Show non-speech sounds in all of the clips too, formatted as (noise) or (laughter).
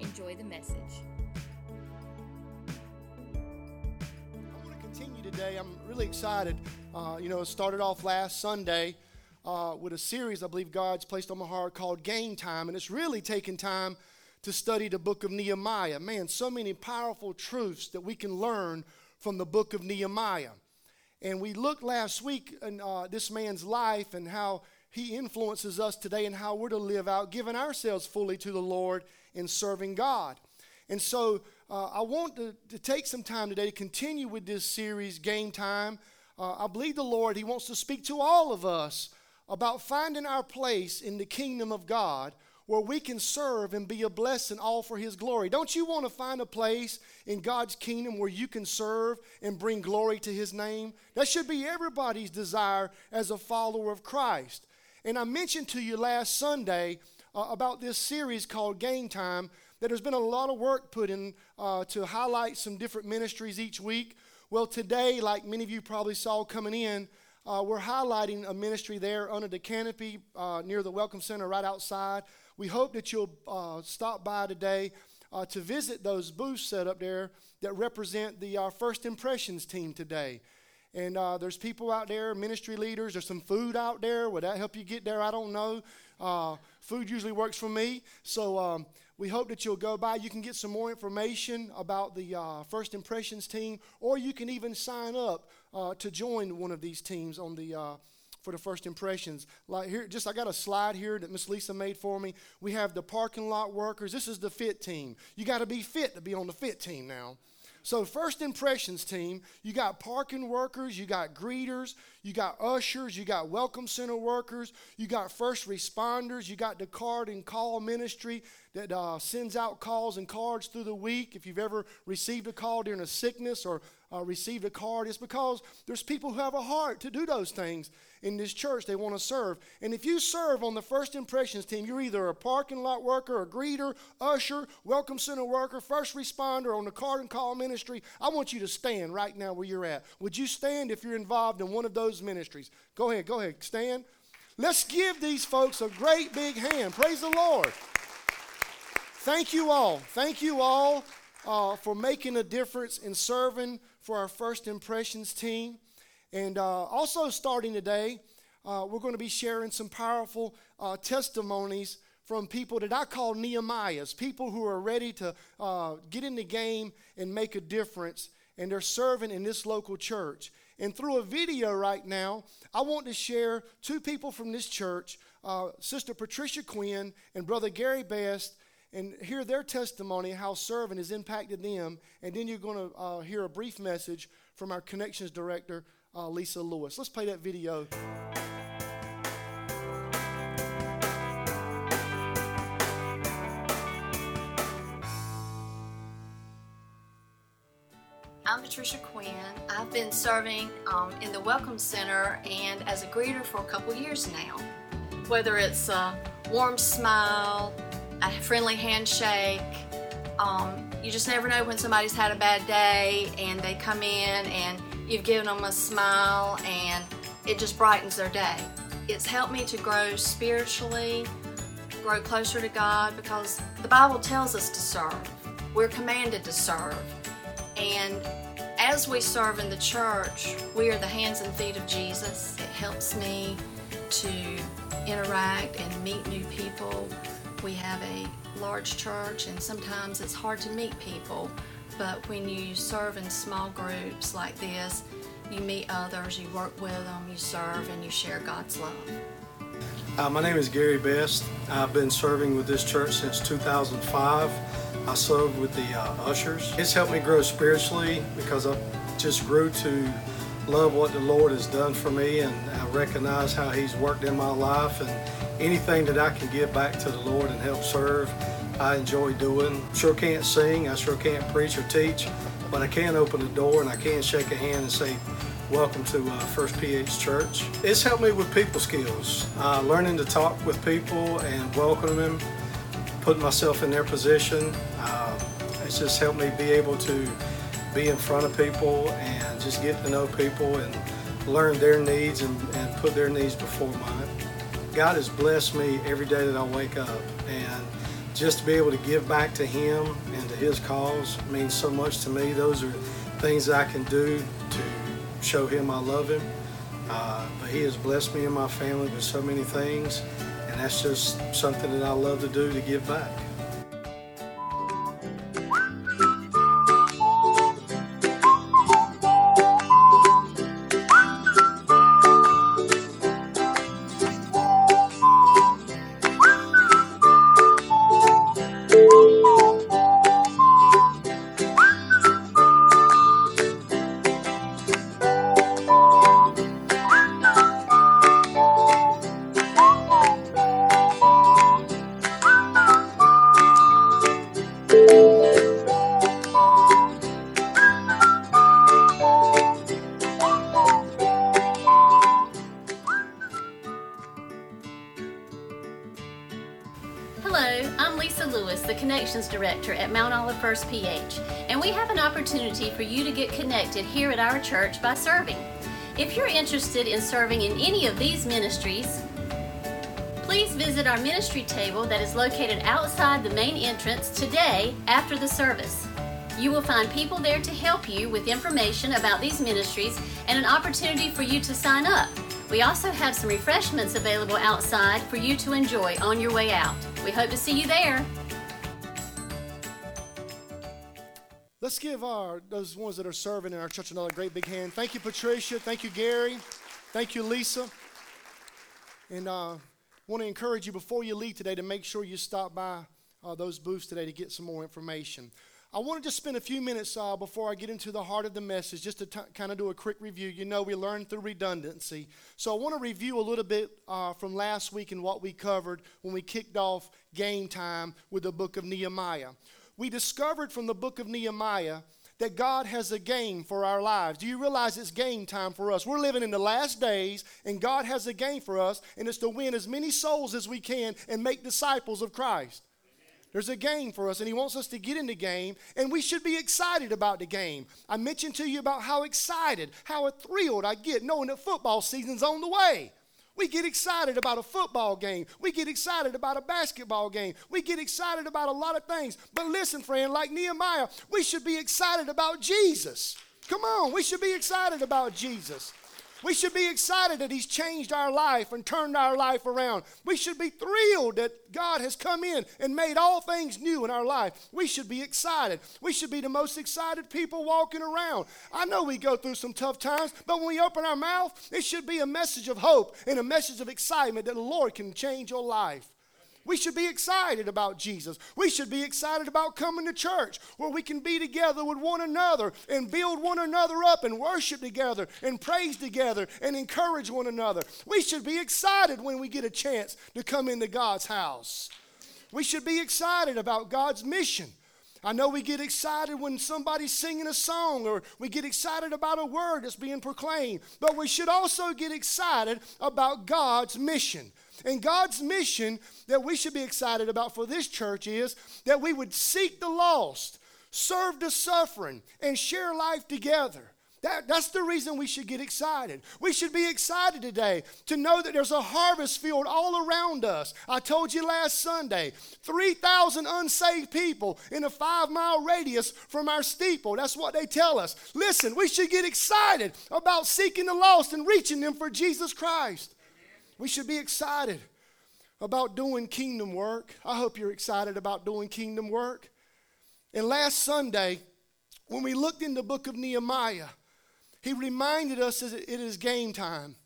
Enjoy the message. I want to continue today. I'm really excited. Uh, you know, it started off last Sunday uh, with a series I believe God's placed on my heart called Game Time, and it's really taken time to study the book of Nehemiah. Man, so many powerful truths that we can learn from the book of Nehemiah. And we looked last week in uh, this man's life and how he influences us today in how we're to live out, giving ourselves fully to the Lord in serving God. And so uh, I want to, to, take some time today to continue with this series, Game Time. Uh, I believe the Lord, He wants to speak to all of us about finding our place in the kingdom of God where we can serve and be a blessing all for His glory. Don't you want to find a place in God's kingdom where you can serve and bring glory to His name? That should be everybody's desire as a follower of Christ. And I mentioned to you last Sunday uh, about this series called Game Time that there's been a lot of work put in uh, to highlight some different ministries each week. Well, today, like many of you probably saw coming in, uh, we're highlighting a ministry there under the canopy uh, near the Welcome Center right outside. We hope that you'll uh, stop by today uh, to visit those booths set up there that represent the First Impressions team today. And uh, there's people out there, ministry leaders. There's some food out there. Would that help you get there? I don't know. Uh, food usually works for me. So um, we hope that you'll go by. You can get some more information about the uh, First Impressions team, or you can even sign up uh, to join one of these teams on the uh, for the first impressions. Like here, just I got a slide here that Miss Lisa made for me. We have the parking lot workers. This is the fit team. You got to be fit to be on the fit team now. So, first impressions team, you got parking workers, you got greeters, you got ushers, you got welcome center workers, you got first responders, you got the card and call ministry that uh, sends out calls and cards through the week. If you've ever received a call during a sickness or uh, received a card, it's because there's people who have a heart to do those things in this church. They want to serve. And if you serve on the first impressions team, you're either a parking lot worker, a greeter, usher, welcome center worker, first responder on the card and call ministry. I want you to stand right now where you're at. Would you stand if you're involved in one of those ministries? Go ahead, go ahead, stand. Let's give these folks a great big hand. Praise the Lord. Thank you all. Thank you all uh, for making a difference in serving for our First Impressions team. And uh, also, starting today, uh, we're going to be sharing some powerful uh, testimonies from people that I call Nehemiahs, people who are ready to uh, get in the game and make a difference, and they're serving in this local church. And through a video right now, I want to share two people from this church, uh, Sister Patricia Quinn and Brother Gary Best, and hear their testimony, how serving has impacted them. And then you're going to uh, hear a brief message from our Connections Director, uh, Lisa Lewis. Let's play that video. I'm Patricia Quinn. I've been serving um, in the Welcome Center and as a greeter for a couple years now. Whether it's a warm smile, a friendly handshake, um, you just never know when somebody's had a bad day and they come in and you've given them a smile and it just brightens their day. It's helped me to grow spiritually, grow closer to God because the Bible tells us to serve. We're commanded to serve. And as we serve in the church, we are the hands and feet of Jesus. It helps me to interact and meet new people. We have a large church, and sometimes it's hard to meet people. But when you serve in small groups like this, you meet others, you work with them, you serve, and you share God's love. Uh, my name is Gary Best. I've been serving with this church since 2005. I served with the uh, ushers. It's helped me grow spiritually because I just grew to love what the Lord has done for me and I recognize how He's worked in my life and anything that I can give back to the Lord and help serve, I enjoy doing. Sure can't sing, I sure can't preach or teach, but I can open the door and I can shake a hand and say, Welcome to uh, First PH Church. It's helped me with people skills, uh, learning to talk with people and welcome them, putting myself in their position. Uh, it's just helped me be able to be in front of people and just get to know people and learn their needs and, and put their needs before mine. God has blessed me every day that I wake up, and just to be able to give back to Him and to His cause means so much to me. Those are things I can do to show Him I love Him. Uh, but He has blessed me and my family with so many things, and that's just something that I love to do to give back. Here at our church by serving. If you're interested in serving in any of these ministries, please visit our ministry table that is located outside the main entrance today after the service. You will find people there to help you with information about these ministries and an opportunity for you to sign up. We also have some refreshments available outside for you to enjoy on your way out. We hope to see you there. Let's give our those ones that are serving in our church another great big hand. Thank you, Patricia. Thank you, Gary. Thank you, Lisa. And uh, want to encourage you before you leave today to make sure you stop by uh, those booths today to get some more information. I want to just spend a few minutes uh, before I get into the heart of the message, just to t- kind of do a quick review. You know, we learned through redundancy. So I want to review a little bit uh, from last week and what we covered when we kicked off game time with the book of Nehemiah we discovered from the book of Nehemiah that God has a game for our lives. Do you realize it's game time for us? We're living in the last days, and God has a game for us, and it's to win as many souls as we can and make disciples of Christ. There's a game for us, and He wants us to get in the game, and we should be excited about the game. I mentioned to you about how excited, how thrilled I get knowing that football season's on the way. We get excited about a football game. We get excited about a basketball game. We get excited about a lot of things. But listen, friend, like Nehemiah, we should be excited about Jesus. Come on, we should be excited about Jesus. We should be excited that He's changed our life and turned our life around. We should be thrilled that God has come in and made all things new in our life. We should be excited. We should be the most excited people walking around. I know we go through some tough times, but when we open our mouth, it should be a message of hope and a message of excitement that the Lord can change your life. We should be excited about Jesus. We should be excited about coming to church where we can be together with one another and build one another up and worship together and praise together and encourage one another. We should be excited when we get a chance to come into God's house. We should be excited about God's mission. I know we get excited when somebody's singing a song or we get excited about a word that's being proclaimed, but we should also get excited about God's mission. And God's mission that we should be excited about for this church is that we would seek the lost, serve the suffering, and share life together. That, that's the reason we should get excited. We should be excited today to know that there's a harvest field all around us. I told you last Sunday 3,000 unsaved people in a five mile radius from our steeple. That's what they tell us. Listen, we should get excited about seeking the lost and reaching them for Jesus Christ. We should be excited about doing kingdom work. I hope you're excited about doing kingdom work. And last Sunday, when we looked in the book of Nehemiah, he reminded us that it is game time.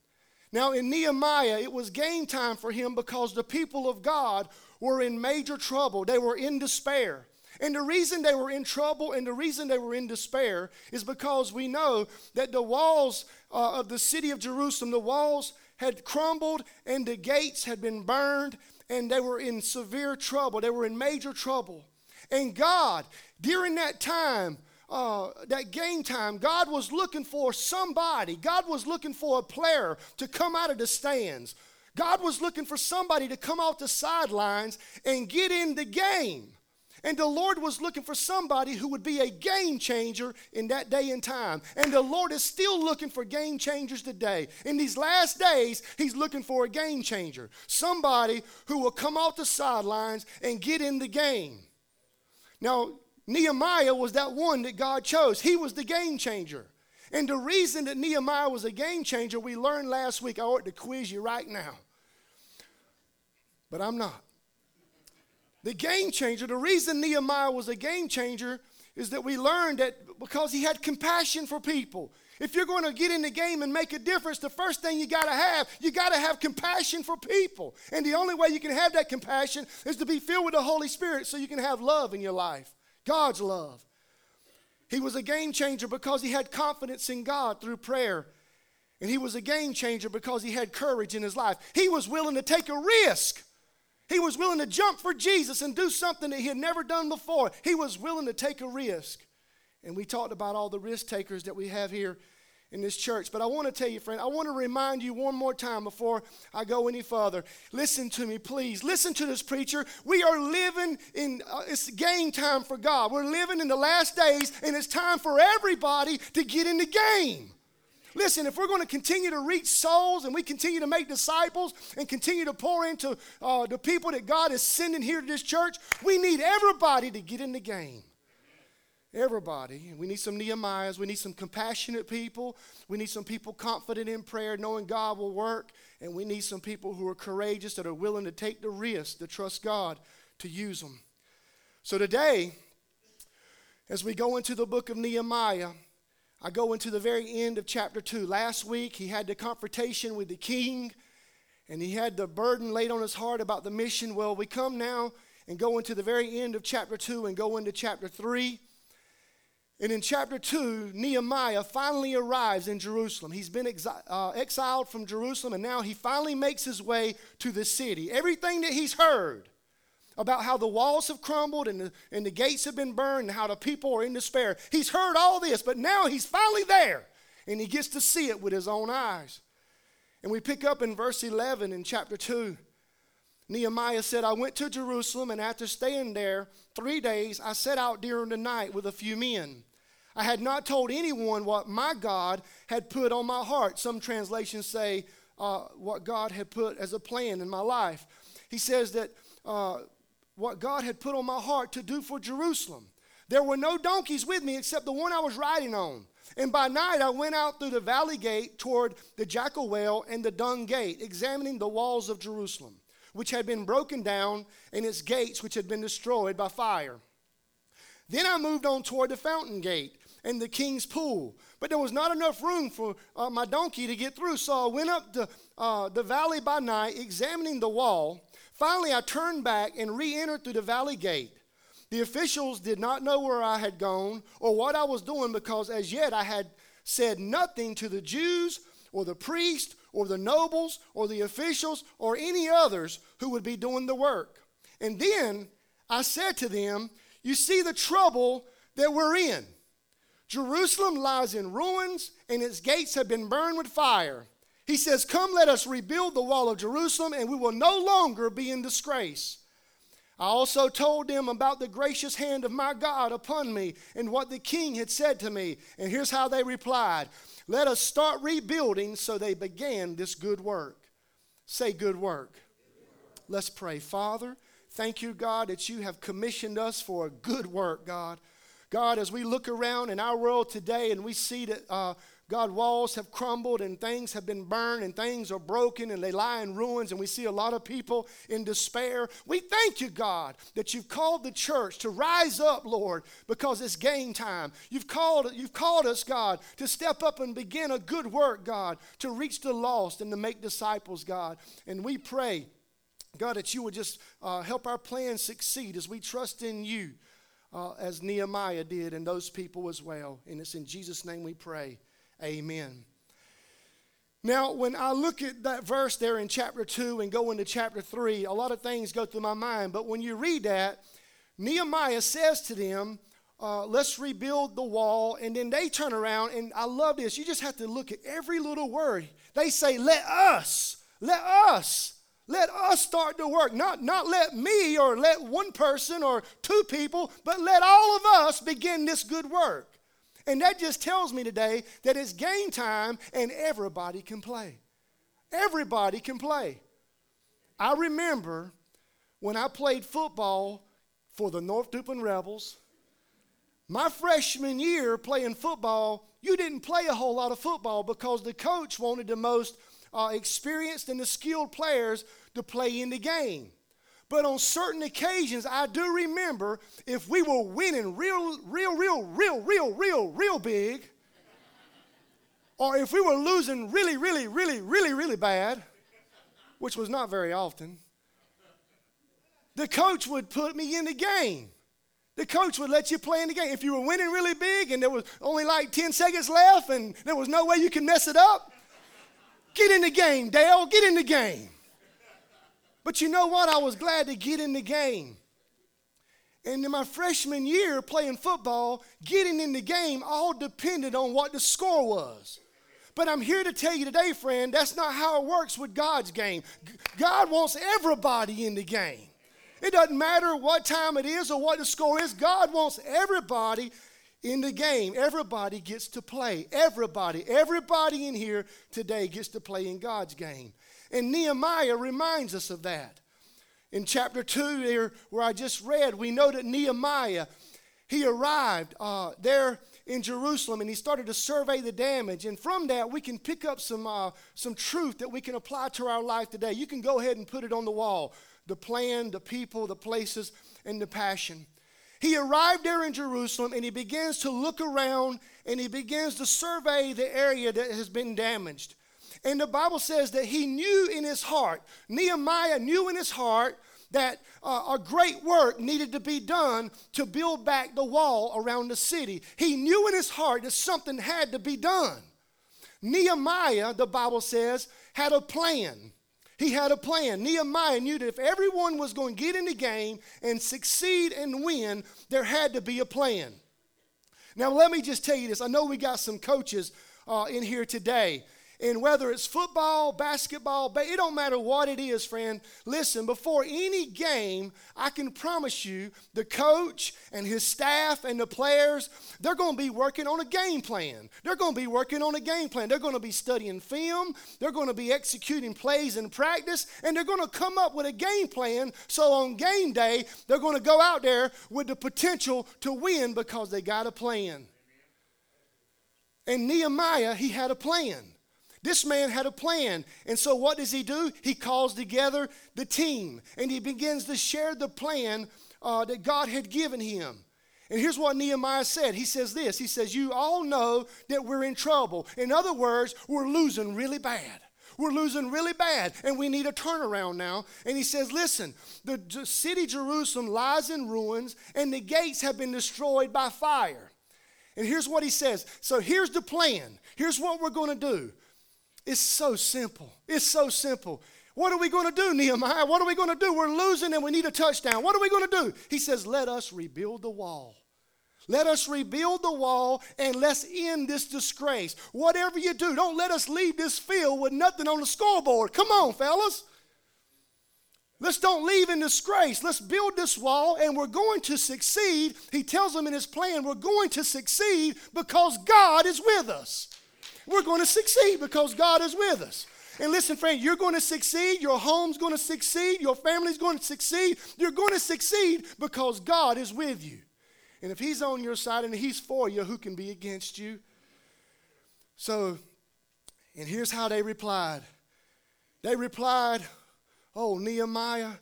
Now, in Nehemiah, it was game time for him because the people of God were in major trouble. They were in despair. And the reason they were in trouble and the reason they were in despair is because we know that the walls uh, of the city of Jerusalem, the walls had crumbled and the gates had been burned and they were in severe trouble. They were in major trouble. And God, during that time, uh, that game time, God was looking for somebody. God was looking for a player to come out of the stands. God was looking for somebody to come off the sidelines and get in the game. And the Lord was looking for somebody who would be a game changer in that day and time. And the Lord is still looking for game changers today. In these last days, He's looking for a game changer. Somebody who will come off the sidelines and get in the game. Now, Nehemiah was that one that God chose. He was the game changer. And the reason that Nehemiah was a game changer, we learned last week. I ought to quiz you right now. But I'm not. The game changer, the reason Nehemiah was a game changer is that we learned that because he had compassion for people. If you're going to get in the game and make a difference, the first thing you got to have, you got to have compassion for people. And the only way you can have that compassion is to be filled with the Holy Spirit so you can have love in your life. God's love. He was a game changer because he had confidence in God through prayer. And he was a game changer because he had courage in his life. He was willing to take a risk. He was willing to jump for Jesus and do something that he had never done before. He was willing to take a risk. And we talked about all the risk takers that we have here in this church. But I want to tell you, friend, I want to remind you one more time before I go any further. Listen to me, please. Listen to this preacher. We are living in, uh, it's game time for God. We're living in the last days, and it's time for everybody to get in the game. Listen, if we're going to continue to reach souls and we continue to make disciples and continue to pour into uh, the people that God is sending here to this church, we need everybody to get in the game. Everybody. We need some Nehemiahs. We need some compassionate people. We need some people confident in prayer, knowing God will work. And we need some people who are courageous, that are willing to take the risk, to trust God to use them. So today, as we go into the book of Nehemiah, I go into the very end of chapter 2. Last week, he had the confrontation with the king, and he had the burden laid on his heart about the mission. Well, we come now and go into the very end of chapter 2 and go into chapter 3. And in chapter 2, Nehemiah finally arrives in Jerusalem. He's been exi- uh, exiled from Jerusalem, and now he finally makes his way to the city. Everything that he's heard about how the walls have crumbled and the, and the gates have been burned and how the people are in despair. He's heard all this, but now he's finally there and he gets to see it with his own eyes. And we pick up in verse 11 in chapter 2. Nehemiah said, I went to Jerusalem, and after staying there three days, I set out during the night with a few men. I had not told anyone what my God had put on my heart. Some translations say uh, what God had put as a plan in my life. He says that uh, what God had put on my heart to do for Jerusalem. There were no donkeys with me except the one I was riding on. And by night I went out through the valley gate toward the jackal well and the dung gate, examining the walls of Jerusalem, which had been broken down, and its gates, which had been destroyed by fire. Then I moved on toward the fountain gate and the king's pool. But there was not enough room for uh, my donkey to get through, so I went up the, uh, the valley by night, examining the wall. Finally, I turned back and re entered through the valley gate. The officials did not know where I had gone or what I was doing because as yet I had said nothing to the Jews or the priests or the nobles or the officials or any others who would be doing the work. And then I said to them, You see the trouble that we're in. Jerusalem lies in ruins and its gates have been burned with fire. He says, Come, let us rebuild the wall of Jerusalem, and we will no longer be in disgrace. I also told them about the gracious hand of my God upon me and what the king had said to me. And here's how they replied Let us start rebuilding. So they began this good work. Say, good work. Let's pray. Father, thank you, God, that you have commissioned us for a good work, God. God, as we look around in our world today and we see that. Uh, God, walls have crumbled and things have been burned and things are broken and they lie in ruins and we see a lot of people in despair. We thank you, God, that you've called the church to rise up, Lord, because it's game time. You've called, you've called us, God, to step up and begin a good work, God, to reach the lost and to make disciples, God. And we pray, God, that you would just uh, help our plans succeed as we trust in you. Uh, as Nehemiah did, and those people as well. And it's in Jesus' name we pray. Amen. Now, when I look at that verse there in chapter 2 and go into chapter 3, a lot of things go through my mind. But when you read that, Nehemiah says to them, uh, let's rebuild the wall. And then they turn around, and I love this. You just have to look at every little word. They say, let us, let us. Let us start the work. Not, not let me or let one person or two people, but let all of us begin this good work. And that just tells me today that it's game time and everybody can play. Everybody can play. I remember when I played football for the North Duplin Rebels, my freshman year playing football, you didn't play a whole lot of football because the coach wanted the most uh, experienced and the skilled players to play in the game. But on certain occasions, I do remember if we were winning real, real, real, real, real, real, real big, or if we were losing really, really, really, really, really bad, which was not very often, the coach would put me in the game. The coach would let you play in the game. If you were winning really big and there was only like 10 seconds left and there was no way you could mess it up, get in the game, Dale, get in the game. But you know what? I was glad to get in the game. And in my freshman year playing football, getting in the game all depended on what the score was. But I'm here to tell you today, friend, that's not how it works with God's game. God wants everybody in the game. It doesn't matter what time it is or what the score is, God wants everybody in the game. Everybody gets to play. Everybody, everybody in here today gets to play in God's game. And Nehemiah reminds us of that. In chapter 2, there, where I just read, we know that Nehemiah, he arrived uh, there in Jerusalem and he started to survey the damage. And from that, we can pick up some, uh, some truth that we can apply to our life today. You can go ahead and put it on the wall the plan, the people, the places, and the passion. He arrived there in Jerusalem and he begins to look around and he begins to survey the area that has been damaged. And the Bible says that he knew in his heart, Nehemiah knew in his heart that uh, a great work needed to be done to build back the wall around the city. He knew in his heart that something had to be done. Nehemiah, the Bible says, had a plan. He had a plan. Nehemiah knew that if everyone was going to get in the game and succeed and win, there had to be a plan. Now, let me just tell you this. I know we got some coaches uh, in here today and whether it's football, basketball, it don't matter what it is, friend. Listen, before any game, I can promise you the coach and his staff and the players, they're going to be working on a game plan. They're going to be working on a game plan. They're going to be studying film, they're going to be executing plays in practice, and they're going to come up with a game plan so on game day, they're going to go out there with the potential to win because they got a plan. And Nehemiah, he had a plan. This man had a plan. And so, what does he do? He calls together the team and he begins to share the plan uh, that God had given him. And here's what Nehemiah said. He says this He says, You all know that we're in trouble. In other words, we're losing really bad. We're losing really bad, and we need a turnaround now. And he says, Listen, the city Jerusalem lies in ruins, and the gates have been destroyed by fire. And here's what he says. So here's the plan. Here's what we're going to do. It's so simple. It's so simple. What are we going to do, Nehemiah? What are we going to do? We're losing and we need a touchdown. What are we going to do? He says, Let us rebuild the wall. Let us rebuild the wall and let's end this disgrace. Whatever you do, don't let us leave this field with nothing on the scoreboard. Come on, fellas. Let's don't leave in disgrace. Let's build this wall and we're going to succeed. He tells them in his plan, we're going to succeed because God is with us we're going to succeed because God is with us. And listen, friend, you're going to succeed. Your home's going to succeed. Your family's going to succeed. You're going to succeed because God is with you. And if He's on your side and He's for you, who can be against you? So, and here's how they replied they replied, Oh, Nehemiah,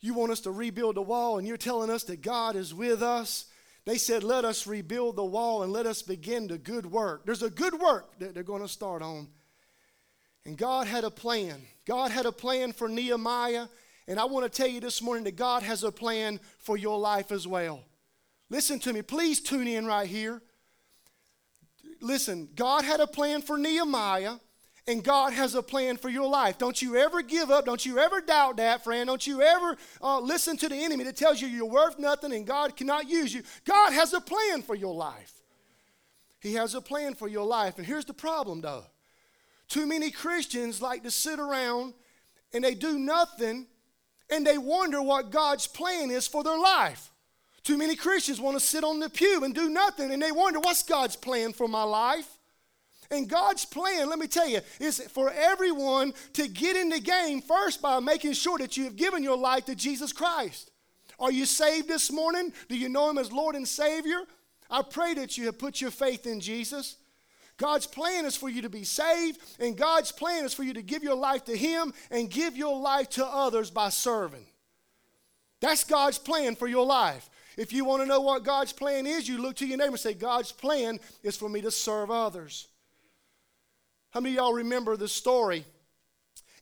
you want us to rebuild the wall, and you're telling us that God is with us. They said, Let us rebuild the wall and let us begin the good work. There's a good work that they're going to start on. And God had a plan. God had a plan for Nehemiah. And I want to tell you this morning that God has a plan for your life as well. Listen to me. Please tune in right here. Listen, God had a plan for Nehemiah, And God has a plan for your life. Don't you ever give up. Don't you ever doubt that, friend. Don't you ever uh, listen to the enemy that tells you you're worth nothing and God cannot use you. God has a plan for your life. He has a plan for your life. And here's the problem, though too many Christians like to sit around and they do nothing and they wonder what God's plan is for their life. Too many Christians want to sit on the pew and do nothing and they wonder what's God's plan for my life. And God's plan, let me tell you, is for everyone to get in the game first by making sure that you have given your life to Jesus Christ. Are you saved this morning? Do you know Him as Lord and Savior? I pray that you have put your faith in Jesus. God's plan is for you to be saved, and God's plan is for you to give your life to Him and give your life to others by serving. That's God's plan for your life. If you want to know what God's plan is, you look to your neighbor and say, God's plan is for me to serve others. How many of y'all remember the story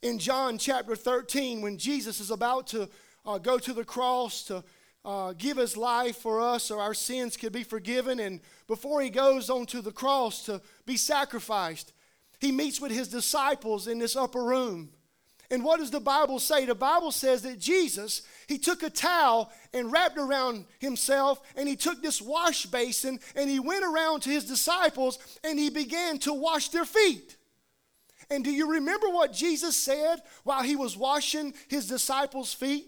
in John chapter 13 when Jesus is about to uh, go to the cross to uh, give his life for us so our sins could be forgiven. And before he goes onto the cross to be sacrificed, he meets with his disciples in this upper room. And what does the Bible say? The Bible says that Jesus, he took a towel and wrapped around himself, and he took this wash basin and he went around to his disciples and he began to wash their feet. And do you remember what Jesus said while he was washing his disciples' feet?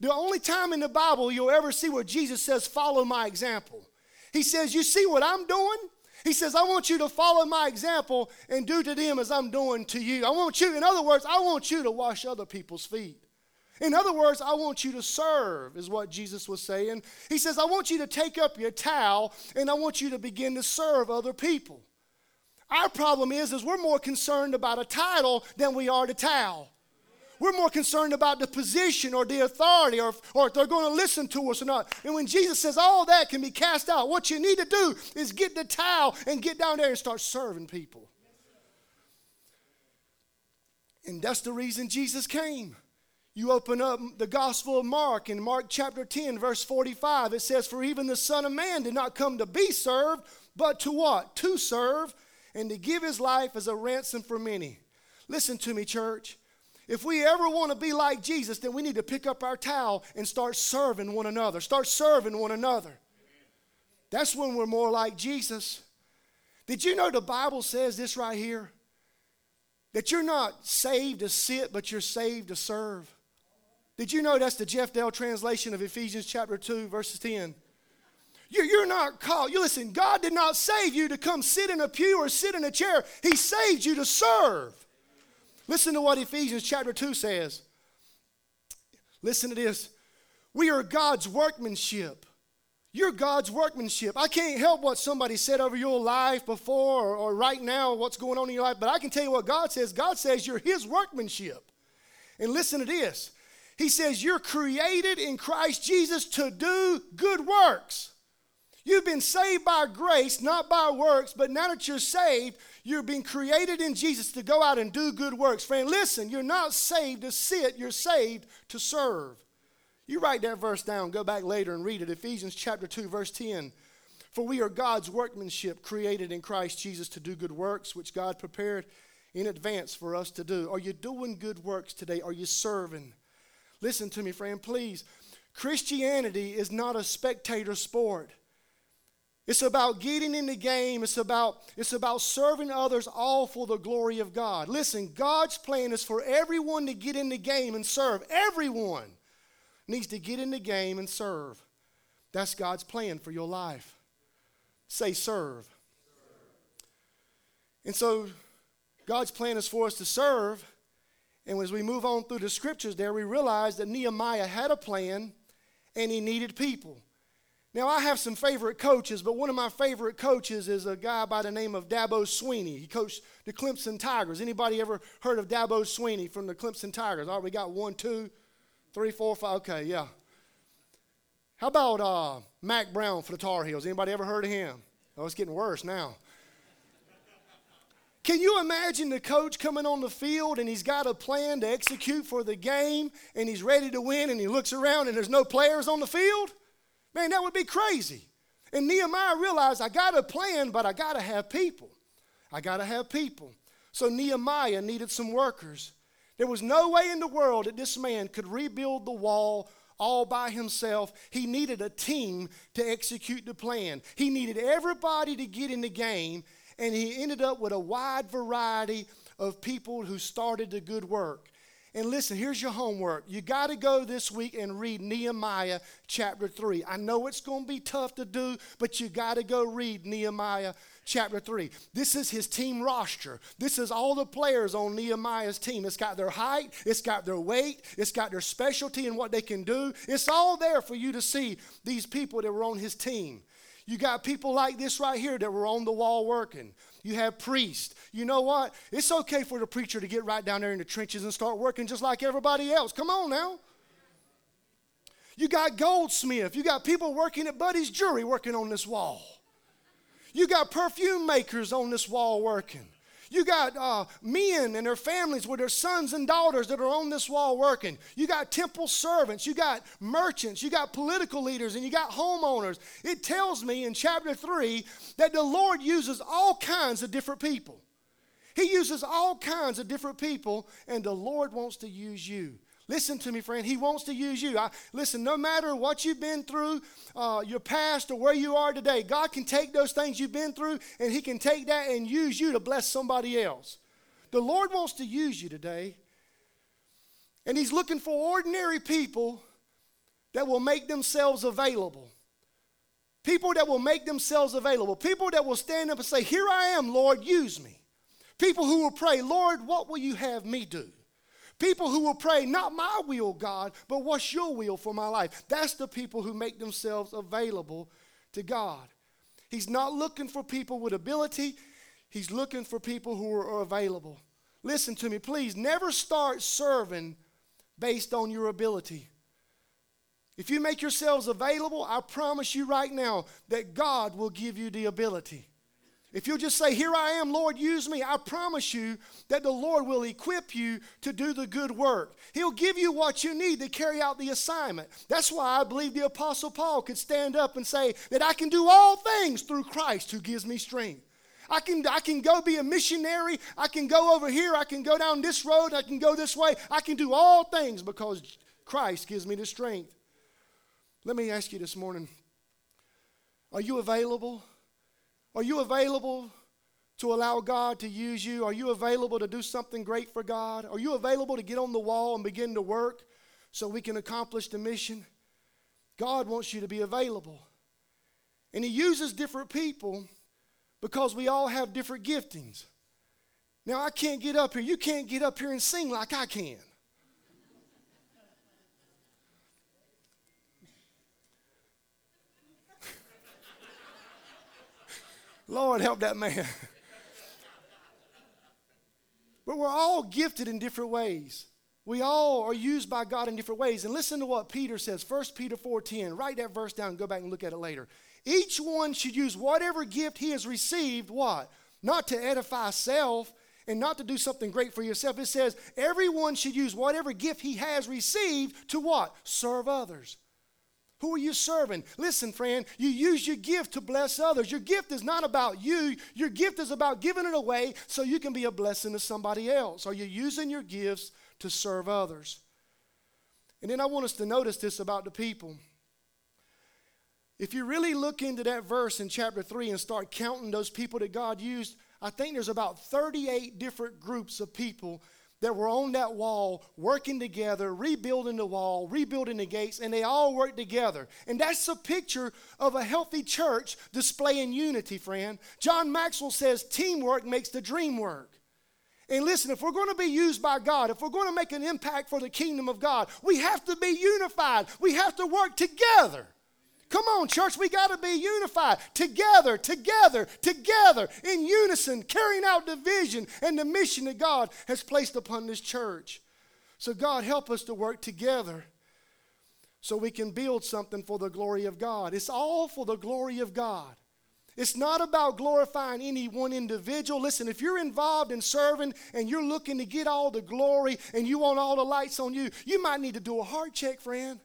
The only time in the Bible you'll ever see where Jesus says, Follow my example. He says, You see what I'm doing? He says, I want you to follow my example and do to them as I'm doing to you. I want you, in other words, I want you to wash other people's feet. In other words, I want you to serve, is what Jesus was saying. He says, I want you to take up your towel and I want you to begin to serve other people. Our problem is, is we're more concerned about a title than we are the towel. We're more concerned about the position or the authority or, or if they're going to listen to us or not. And when Jesus says all that can be cast out, what you need to do is get the towel and get down there and start serving people. And that's the reason Jesus came. You open up the Gospel of Mark in Mark chapter 10, verse 45, it says, For even the Son of Man did not come to be served, but to what? To serve and to give his life as a ransom for many. Listen to me, church. If we ever want to be like Jesus, then we need to pick up our towel and start serving one another. Start serving one another. That's when we're more like Jesus. Did you know the Bible says this right here? That you're not saved to sit, but you're saved to serve. Did you know that's the Jeff Dell translation of Ephesians chapter 2, verses 10? You're, not called. You listen, God did not save you to come sit in a pew or sit in a chair. He saved you to serve. Listen to what Ephesians chapter 2 says. Listen to this. We are God's workmanship. You're God's workmanship. I can't help what somebody said over your life before or, or, right now, what's going on in your life, but I can tell you what God says. God says you're His workmanship. And listen to this He says you're created in Christ Jesus to do good works. You've been saved by grace, not by works, but now that you're saved, you're being created in Jesus to go out and do good works. Friend, listen, you're not saved to sit, you're saved to serve. You write that verse down, go back later and read it. Ephesians chapter 2, verse 10. For we are God's workmanship, created in Christ Jesus to do good works, which God prepared in advance for us to do. Are you doing good works today? Are you serving? Listen to me, friend, please. Christianity is not a spectator sport. It's about getting in the game. It's about, it's about serving others all for the glory of God. Listen, God's plan is for everyone to get in the game and serve. Everyone needs to get in the game and serve. That's God's plan for your life. Say, serve. And so, God's plan is for us to serve. And as we move on through the scriptures there, we realize that Nehemiah had a plan and he needed people. Now, I have some favorite coaches, but one of my favorite coaches is a guy by the name of Dabo Swinney. He coached the Clemson Tigers. Anybody ever heard of Dabo Swinney from the Clemson Tigers? All right, we got one, two, three, four, five. Okay, yeah. How about uh, Mack Brown for the Tar Heels? Anybody ever heard of him? Oh, it's getting worse now. Can you imagine the coach coming on the field and he's got a plan to execute for the game and he's ready to win and he looks around and there's no players on the field? Man, that would be crazy. And Nehemiah realized I got a plan, but I got to have people. I got to have people. So Nehemiah needed some workers. There was no way in the world that this man could rebuild the wall all by himself. He needed a team to execute the plan. He needed everybody to get in the game, and he ended up with a wide variety of people who started the good work. And listen, here's your homework. You got to go this week and read Nehemiah chapter 3. I know it's going to be tough to do, but you got to go read Nehemiah chapter 3. This is his team roster. This is all the players on Nehemiah's team. It's got their height, it's got their weight, it's got their specialty and what they can do. It's all there for you to see these people that were on his team. You got people like this right here that were on the wall working. You have priests. You know what? It's okay for the preacher to get right down there in the trenches and start working just like everybody else. Come on now. You got goldsmith. You got people working at Buddy's Jewelry working on this wall. You got perfume makers on this wall working. You got uh, men and their families with their sons and daughters that are on this wall working. You got temple servants. You got merchants. You got political leaders and you got homeowners. It tells me in chapter 3 that the Lord uses all kinds of different people. He uses all kinds of different people, and the Lord wants to use you. Listen to me, friend. He wants to use you. I, listen, no matter what you've been through, uh, your past, or where you are today, God can take those things you've been through and He can take that and use you to bless somebody else. The Lord wants to use you today. And He's looking for ordinary people that will make themselves available. People that will make themselves available. People that will stand up and say, Here I am, Lord, use me. People who will pray, Lord, what will you have me do? People who will pray, not my will, God, but what's your will for my life? That's the people who make themselves available to God. He's not looking for people with ability, He's looking for people who are available. Listen to me, please. Never start serving based on your ability. If you make yourselves available, I promise you right now that God will give you the ability. If you'll just say, Here I am, Lord, use me, I promise you that the Lord will equip you to do the good work. He'll give you what you need to carry out the assignment. That's why I believe the Apostle Paul could stand up and say that I can do all things through Christ who gives me strength. I can, I can go be a missionary. I can go over here. I can go down this road. I can go this way. I can do all things because Christ gives me the strength. Let me ask you this morning are you available? Are you available to allow God to use you? Are you available to do something great for God? Are you available to get on the wall and begin to work so we can accomplish the mission? God wants you to be available. And He uses different people because we all have different giftings. Now, I can't get up here. You can't get up here and sing like I can. Lord, help that man. but we're all gifted in different ways. We all are used by God in different ways. And listen to what Peter says. 1 Peter 4:10. Write that verse down go back and look at it later. Each one should use whatever gift he has received, what? Not to edify self and not to do something great for yourself. It says everyone should use whatever gift he has received to what? Serve others. Who are you serving? Listen, friend, you use your gift to bless others. Your gift is not about you, your gift is about giving it away so you can be a blessing to somebody else. Are you using your gifts to serve others? And then I want us to notice this about the people. If you really look into that verse in chapter 3 and start counting those people that God used, I think there's about 38 different groups of people that were on that wall working together, rebuilding the wall, rebuilding the gates, and they all worked together. And that's a picture of a healthy church displaying unity, friend. John Maxwell says teamwork makes the dream work. And listen, if we're going to be used by God, if we're going to make an impact for the kingdom of God, we have to be unified. We have to work together. Come on, church, we got to be unified together, together, together, in unison, carrying out the vision and the mission that God has placed upon this church. So, God, help us to work together so we can build something for the glory of God. It's all for the glory of God. It's not about glorifying any one individual. Listen, if you're involved in serving and you're looking to get all the glory and you want all the lights on you, you might need to do a heart check, friend.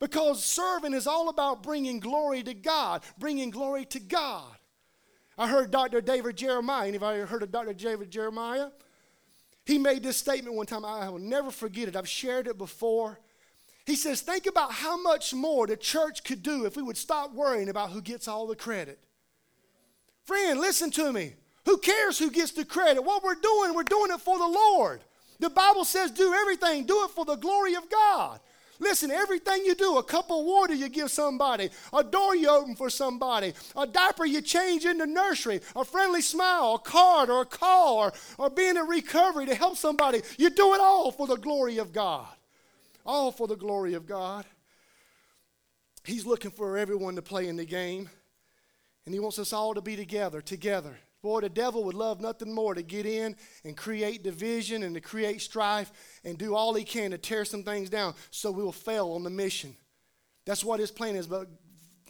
Because serving is all about bringing glory to God, bringing glory to God. I heard Dr. David Jeremiah. Anybody heard of Dr. David Jeremiah? He made this statement one time. I will never forget it. I've shared it before. He says, Think about how much more the church could do if we would stop worrying about who gets all the credit. Friend, listen to me. Who cares who gets the credit? What we're doing, we're doing it for the Lord. The Bible says, Do everything, do it for the glory of God. Listen, everything you do, a cup of water you give somebody, a door you open for somebody, a diaper you change in the nursery, a friendly smile, a card or a call, or, or being in recovery to help somebody, you do it all for the glory of God. All for the glory of God. He's looking for everyone to play in the game, and He wants us all to be together, together. Boy, the devil would love nothing more to get in and create division and to create strife and do all he can to tear some things down so we will fail on the mission. That's what his plan is. But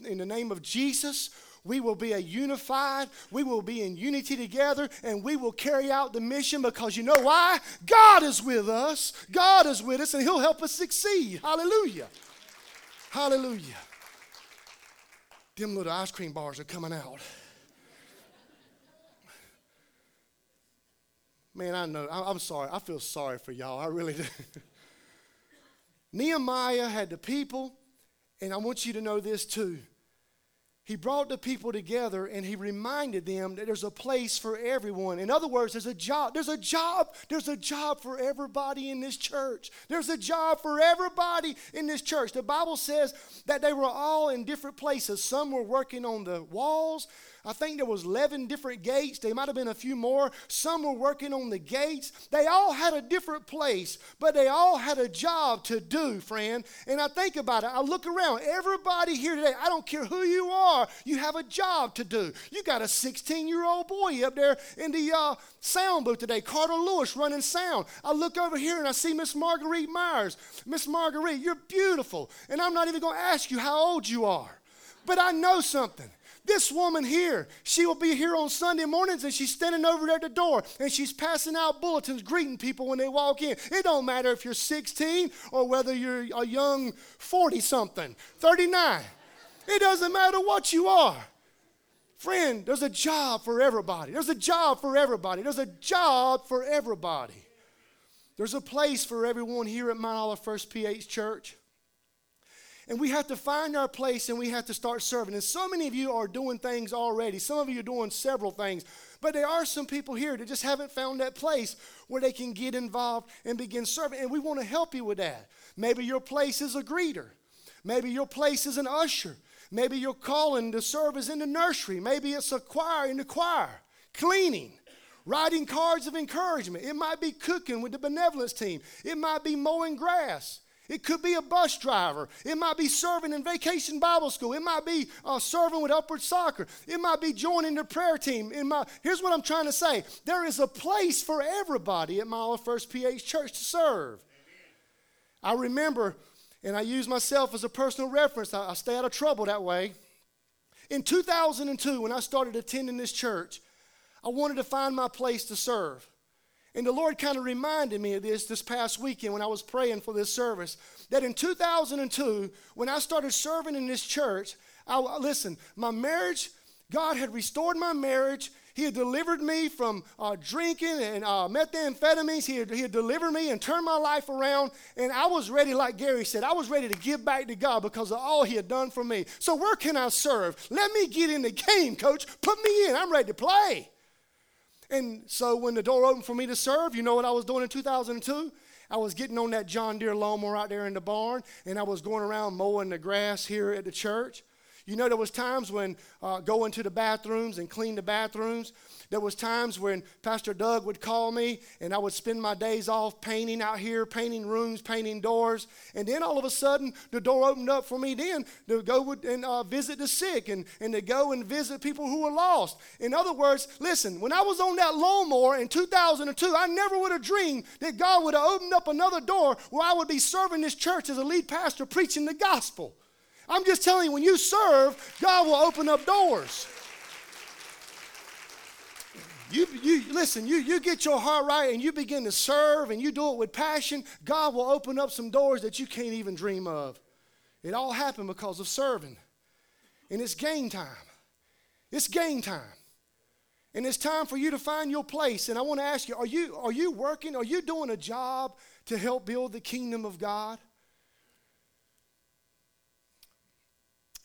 in the name of Jesus, we will be a unified, we will be in unity together, and we will carry out the mission because you know why? God is with us. God is with us, and He'll help us succeed. Hallelujah. Hallelujah. Them little ice cream bars are coming out. Man, I know. I'm sorry. I feel sorry for y'all. I really do. (laughs) Nehemiah had the people, and I want you to know this too. He brought the people together and he reminded them that there's a place for everyone. In other words, there's a job. There's a job. There's a job for everybody in this church. There's a job for everybody in this church. The Bible says that they were all in different places. Some were working on the walls, I think there was 11 different gates. There might have been a few more. Some were working on the gates. They all had a different place, but they all had a job to do, friend. And I think about it. I look around. Everybody here today, I don't care who you are, you have a job to do. You got a 16-year-old boy up there in the uh, sound booth today, Carter Lewis running sound. I look over here and I see Miss Marguerite Myers. Miss Marguerite, you're beautiful. And I'm not even going to ask you how old you are. But I know something. This woman here, she will be here on Sunday mornings and she's standing over there at the door and she's passing out bulletins, greeting people when they walk in. It don't matter if you're 16 or whether you're a young 40 something, 39. It doesn't matter what you are. Friend, there's a job for everybody. There's a job for everybody. There's a job for everybody. There's a place for everyone here at Mount Olive First PH Church. And we have to find our place and we have to start serving. And so many of you are doing things already. Some of you are doing several things. But there are some people here that just haven't found that place where they can get involved and begin serving. And we want to help you with that. Maybe your place is a greeter. Maybe your place is an usher. Maybe your calling to serve is in the nursery. Maybe it's a choir in the choir, cleaning, writing cards of encouragement. It might be cooking with the benevolence team. It might be mowing grass. It could be a bus driver. It might be serving in vacation Bible school. It might be uh, serving with Upward Soccer. It might be joining the prayer team. In my, here's what I'm trying to say there is a place for everybody at Mile First PH Church to serve. I remember, and I use myself as a personal reference, I, I stay out of trouble that way. In 2002, when I started attending this church, I wanted to find my place to serve. And the Lord kind of reminded me of this this past weekend when I was praying for this service. That in 2002, when I started serving in this church, I, listen, my marriage, God had restored my marriage. He had delivered me from uh, drinking and uh, methamphetamines. He had, he had delivered me and turned my life around. And I was ready, like Gary said, I was ready to give back to God because of all He had done for me. So, where can I serve? Let me get in the game, coach. Put me in. I'm ready to play. And so when the door opened for me to serve, you know what I was doing in 2002? I was getting on that John Deere lawnmower out there in the barn, and I was going around mowing the grass here at the church. You know, there was times when uh, going to the bathrooms and clean the bathrooms. There was times when Pastor Doug would call me, and I would spend my days off painting out here, painting rooms, painting doors. And then all of a sudden, the door opened up for me then to go and uh, visit the sick and, and to go and visit people who were lost. In other words, listen, when I was on that lawnmower in 2002, I never would have dreamed that God would have opened up another door where I would be serving this church as a lead pastor preaching the gospel. I'm just telling you, when you serve, God will open up doors. You, you listen, you, you get your heart right and you begin to serve and you do it with passion, God will open up some doors that you can't even dream of. It all happened because of serving. And it's game time. It's game time. And it's time for you to find your place. And I want to ask you are, you are you working? Are you doing a job to help build the kingdom of God?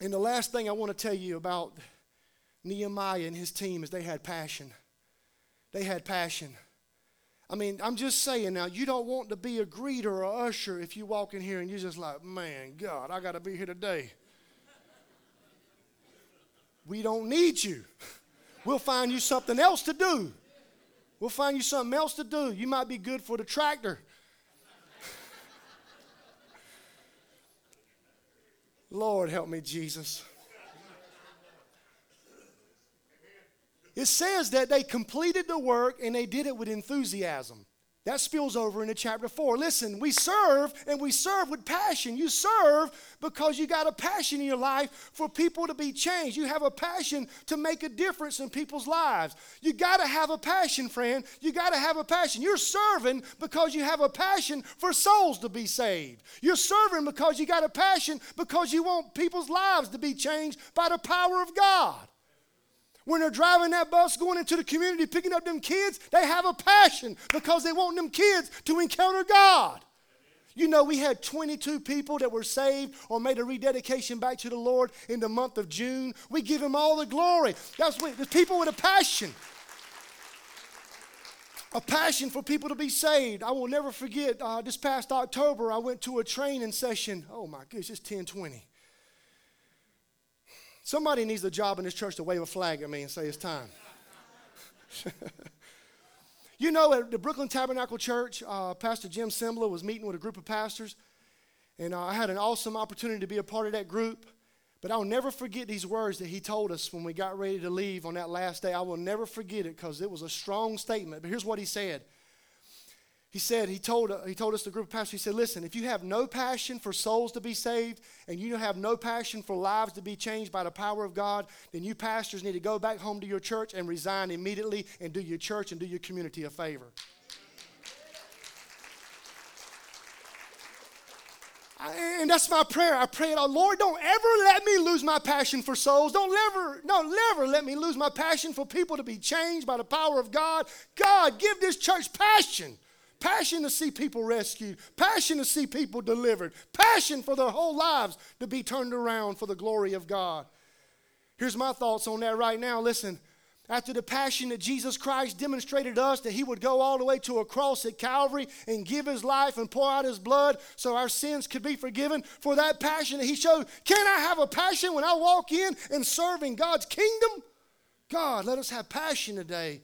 And the last thing I want to tell you about Nehemiah and his team is they had passion. They had passion. I mean, I'm just saying now, you don't want to be a greeter or usher if you walk in here and you're just like, man, God, I got to be here today. we don't need you. We'll find you something else to do. We'll find you something else to do. You might be good for the tractor. Lord, help me, Jesus. It says that they completed the work and they did it with enthusiasm. That spills over into chapter 4. Listen, we serve and we serve with passion. You serve because you got a passion in your life for people to be changed. You have a passion to make a difference in people's lives. You got to have a passion, friend. You got to have a passion. You're serving because you have a passion for souls to be saved. You're serving because you got a passion because you want people's lives to be changed by the power of God. When they're driving that bus going into the community picking up them kids, they have a passion because they want them kids to encounter God. You know, we had 22 people that were saved or made a rededication back to the Lord in the month of June. We give Him all the glory. That's what, there's people with a passion. A passion for people to be saved. I will never forget uh, this past October, I went to a training session. Oh my goodness, it's 1020. Somebody needs a job in this church to wave a flag at me and say it's time. (laughs) you know, at the Brooklyn Tabernacle Church, uh, Pastor Jim Cymbala was meeting with a group of pastors, and uh, I had an awesome opportunity to be a part of that group. But I'll never forget these words that he told us when we got ready to leave on that last day. I will never forget it because it was a strong statement. But here's what he said he said, he told, he told us, the group of pastors, he said, listen, if you have no passion for souls to be saved and you have no passion for lives to be changed by the power of God, then you pastors need to go back home to your church and resign immediately and do your church and do your community a favor. and that's my prayer. I pray, it oh, Lord, don't ever let me lose my passion for souls. Don't ever, no, never let me lose my passion for people to be changed by the power of God. God, give this church passion passion to see people rescued, passion to see people delivered, passion for their whole lives to be turned around for the glory of God. Here's my thoughts on that right now. Listen, after the passion that Jesus Christ demonstrated to us that he would go all the way to a cross at Calvary and give his life and pour out his blood so our sins could be forgiven, for that passion that he showed, can I have a passion when I walk in and serve in God's kingdom? God, let us have passion today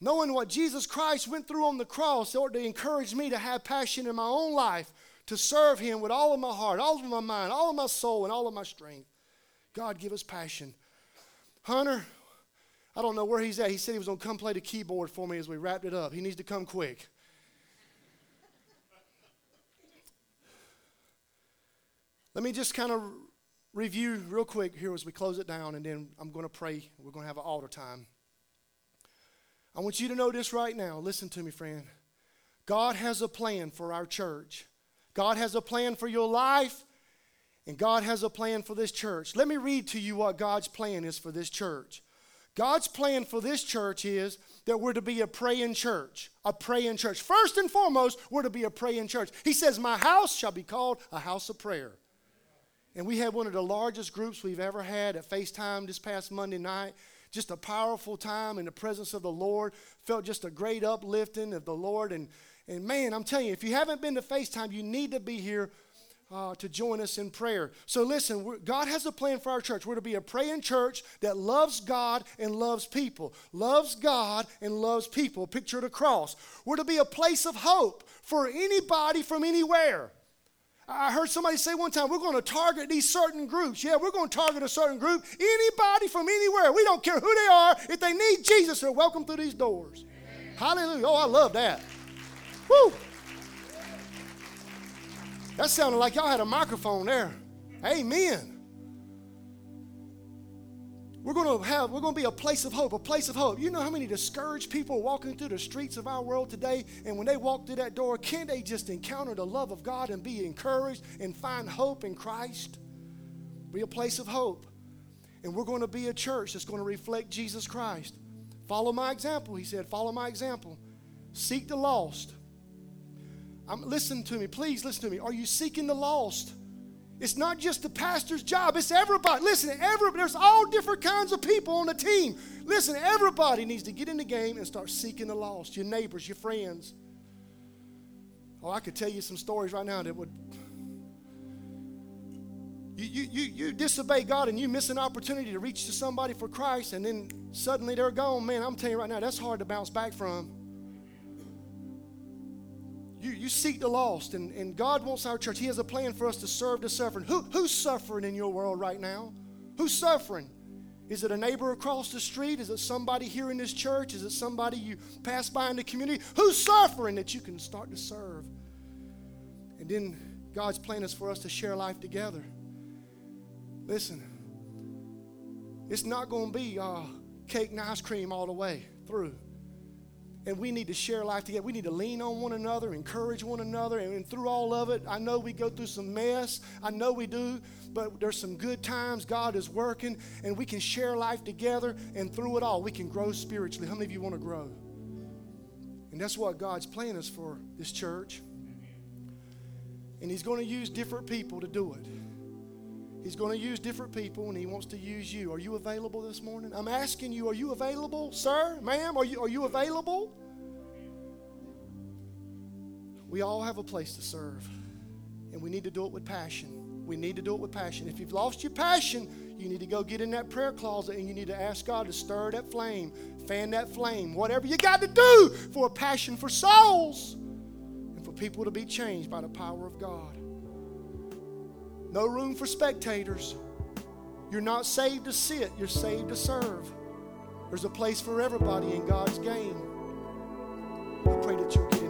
knowing what Jesus Christ went through on the cross ought to encourage me to have passion in my own life to serve Him with all of my heart, all of my mind, all of my soul, and all of my strength. God, give us passion. Hunter, I don't know where he's at. He said he was going to come play the keyboard for me as we wrapped it up. He needs to come quick. Let me just kind of review real quick here as we close it down, and then I'm going to pray. We're going to have an altar time. I want you to know this right now. Listen to me, friend. God has a plan for our church. God has a plan for your life, and God has a plan for this church. Let me read to you what God's plan is for this church. God's plan for this church is that we're to be a praying church. A praying church. First and foremost, we're to be a praying church. He says, My house shall be called a house of prayer. And we had one of the largest groups we've ever had at FaceTime this past Monday night just a powerful time in the presence of the Lord. Felt just a great uplifting of the Lord. And, and man, I'm telling you, if you haven't been to FaceTime, you need to be here uh, to join us in prayer. So listen, God has a plan for our church. We're to be a praying church that loves God and loves people. Loves God and loves people. Picture the cross. We're to be a place of hope for anybody from anywhere. I heard somebody say one time, we're going to target these certain groups. Yeah, we're going to target a certain group. Anybody from anywhere. We don't care who they are. If they need Jesus, they're welcome through these doors. Hallelujah. Oh, I love that. Woo! That sounded like y'all had a microphone there. Amen. We're going to have, we're going to be a place of hope, a place of hope. You know how many discouraged people walking through the streets of our world today, and when they walk through that door, can't they just encounter the love of God and be encouraged and find hope in Christ? Be a place of hope. And we're going to be a church that's going to reflect Jesus Christ. Follow my example, he said. Follow my example. Seek the lost. I'm, listen to me, please listen to me. Are you seeking the lost? It's not just the pastor's job, it's everybody. Listen, everybody, there's all different kinds of people on the team. Listen, everybody needs to get in the game and start seeking the lost. Your neighbors, your friends. Oh, I could tell you some stories right now that would. You, you, you, you disobey God and you miss an opportunity to reach to somebody for Christ, and then suddenly they're gone. Man, I'm telling you right now, that's hard to bounce back from. You, you seek the lost, and, and God wants our church. He has a plan for us to serve the suffering. Who, who's suffering in your world right now? Who's suffering? Is it a neighbor across the street? Is it somebody here in this church? Is it somebody you pass by in the community? Who's suffering that you can start to serve? And then God's plan is for us to share life together. Listen, it's not going to be uh, cake and ice cream all the way through and we need to share life together. We need to lean on one another, encourage one another, and, through all of it, I know we go through some mess. I know we do, but there's some good times. God is working, and we can share life together, and through it all, we can grow spiritually. How many of you want to grow? And that's what God's plan is for this church. And He's going to use different people to do it. He's going to use different people and he wants to use you. Are you available this morning? I'm asking you, are you available, sir, ma'am? Are you, are you available? We all have a place to serve, and we need to do it with passion. We need to do it with passion. If you've lost your passion, you need to go get in that prayer closet and you need to ask God to stir that flame, fan that flame, whatever you got to do for a passion for souls and for people to be changed by the power of God. No room for spectators. You're not saved to sit, you're saved to serve. There's a place for everybody in God's game. I pray that you'll get